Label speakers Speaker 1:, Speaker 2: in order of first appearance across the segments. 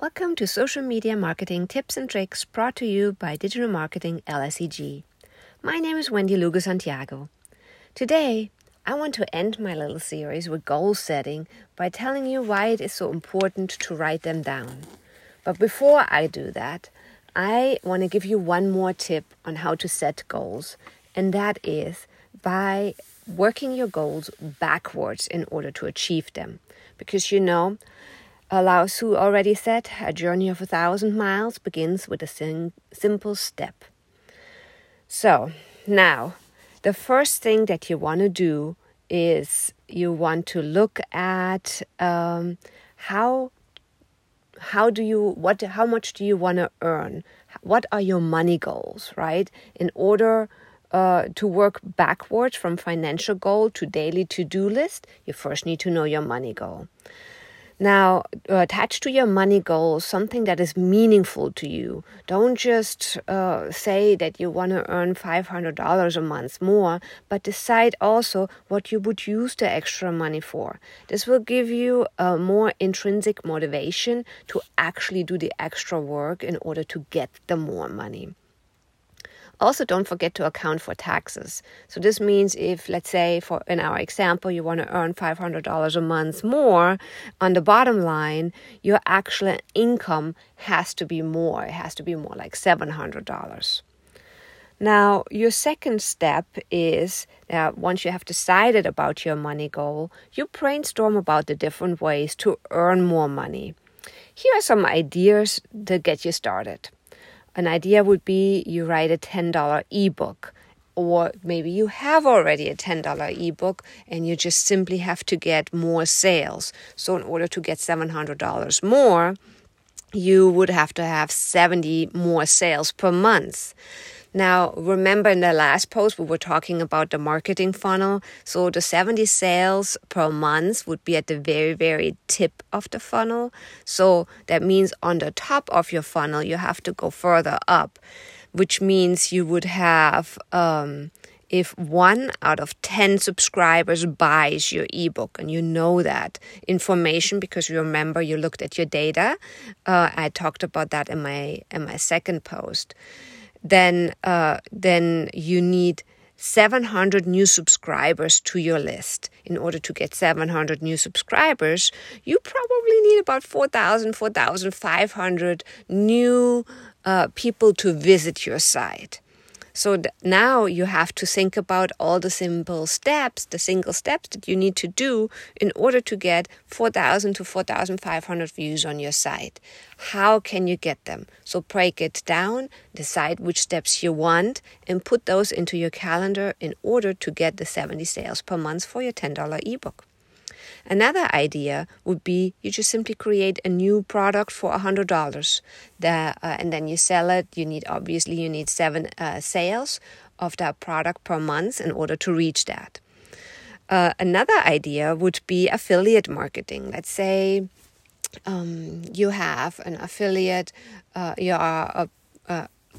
Speaker 1: Welcome to Social Media Marketing Tips and Tricks brought to you by Digital Marketing LSEG. My name is Wendy Lugo Santiago. Today, I want to end my little series with goal setting by telling you why it is so important to write them down. But before I do that, I want to give you one more tip on how to set goals, and that is by working your goals backwards in order to achieve them. Because you know, Lao Tzu already said, a journey of a thousand miles begins with a sim- simple step. So, now, the first thing that you want to do is you want to look at um, how how do you what how much do you want to earn? What are your money goals right? In order uh, to work backwards from financial goal to daily to-do list you first need to know your money goal now, uh, attach to your money goals something that is meaningful to you. Don't just uh, say that you want to earn $500 a month more, but decide also what you would use the extra money for. This will give you a more intrinsic motivation to actually do the extra work in order to get the more money. Also, don't forget to account for taxes. So this means if, let's say, for in our example, you want to earn $500 a month more on the bottom line, your actual income has to be more. It has to be more like $700. Now, your second step is uh, once you have decided about your money goal, you brainstorm about the different ways to earn more money. Here are some ideas to get you started. An idea would be you write a $10 ebook, or maybe you have already a $10 ebook and you just simply have to get more sales. So, in order to get $700 more, you would have to have 70 more sales per month. Now, remember in the last post, we were talking about the marketing funnel. So the 70 sales per month would be at the very, very tip of the funnel. So that means on the top of your funnel, you have to go further up, which means you would have, um, if one out of 10 subscribers buys your ebook and you know that information because you remember you looked at your data uh, i talked about that in my in my second post then uh, then you need 700 new subscribers to your list. In order to get 700 new subscribers, you probably need about 4,000, 4,500 new uh, people to visit your site. So th- now you have to think about all the simple steps, the single steps that you need to do in order to get 4,000 to 4,500 views on your site. How can you get them? So break it down, decide which steps you want, and put those into your calendar in order to get the 70 sales per month for your $10 ebook. Another idea would be you just simply create a new product for $100 uh, and then you sell it. You need, obviously, you need seven uh, sales of that product per month in order to reach that. Uh, another idea would be affiliate marketing. Let's say um, you have an affiliate, uh, you are a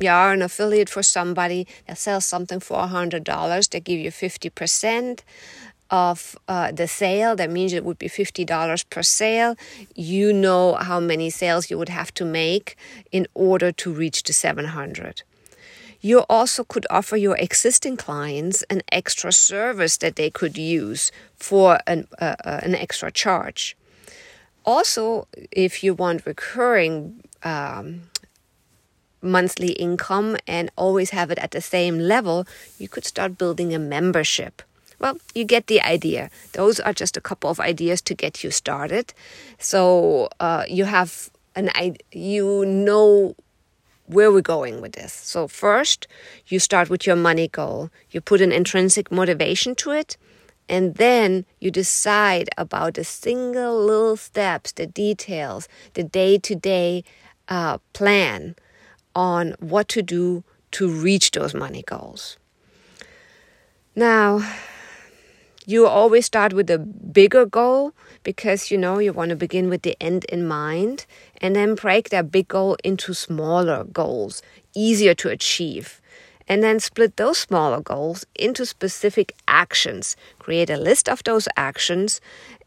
Speaker 1: you are an affiliate for somebody that sells something for $100, they give you 50% of uh, the sale. That means it would be $50 per sale. You know how many sales you would have to make in order to reach the 700. You also could offer your existing clients an extra service that they could use for an, uh, uh, an extra charge. Also, if you want recurring um, monthly income and always have it at the same level, you could start building a membership. Well, you get the idea. Those are just a couple of ideas to get you started. So uh, you have an you know where we're going with this. So first, you start with your money goal. You put an intrinsic motivation to it, and then you decide about the single little steps, the details, the day-to-day uh, plan on what to do to reach those money goals. Now, you always start with a bigger goal because you know you want to begin with the end in mind and then break that big goal into smaller goals, easier to achieve. And then split those smaller goals into specific actions. Create a list of those actions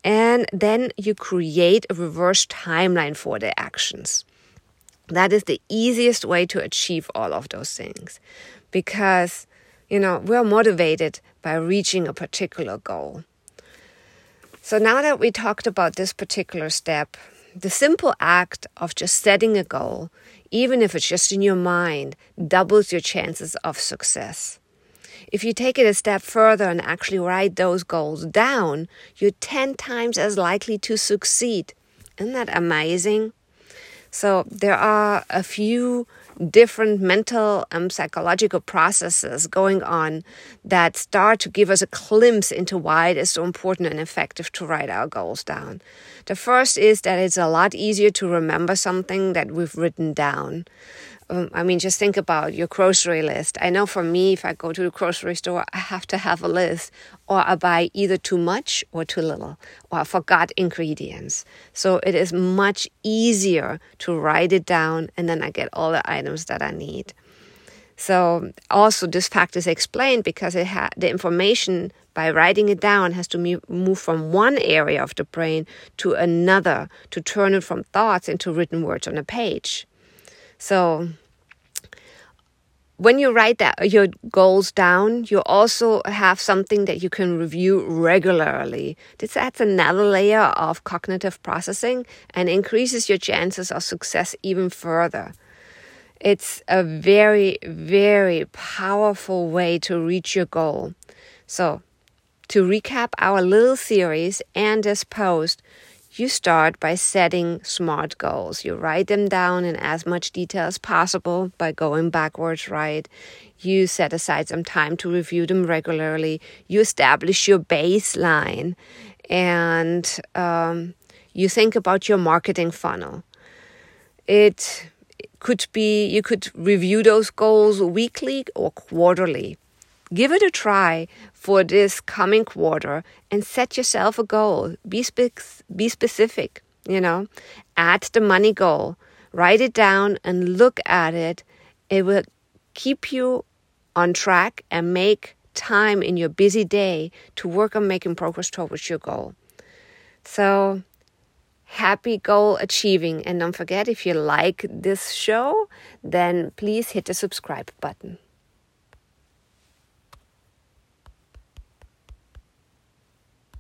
Speaker 1: And then you create a reverse timeline for the actions. That is the easiest way to achieve all of those things because, you know, we're motivated by reaching a particular goal. So now that we talked about this particular step, the simple act of just setting a goal, even if it's just in your mind, doubles your chances of success. If you take it a step further and actually write those goals down, you're 10 times as likely to succeed. Isn't that amazing? So, there are a few different mental and psychological processes going on that start to give us a glimpse into why it is so important and effective to write our goals down. The first is that it's a lot easier to remember something that we've written down. Um, I mean, just think about your grocery list. I know for me, if I go to the grocery store, I have to have a list, or I buy either too much or too little, or I forgot ingredients. So it is much easier to write it down, and then I get all the items that I need. So also, this fact is explained because it ha- the information by writing it down has to move from one area of the brain to another to turn it from thoughts into written words on a page. So when you write that your goals down, you also have something that you can review regularly. This adds another layer of cognitive processing and increases your chances of success even further. It's a very, very powerful way to reach your goal. So, to recap our little series and this post, you start by setting SMART goals. You write them down in as much detail as possible by going backwards, right? You set aside some time to review them regularly. You establish your baseline and um, you think about your marketing funnel. It could be you could review those goals weekly or quarterly. Give it a try for this coming quarter and set yourself a goal. Be, spe- be specific, you know. Add the money goal, write it down and look at it. It will keep you on track and make time in your busy day to work on making progress towards your goal. So, happy goal achieving. And don't forget, if you like this show, then please hit the subscribe button.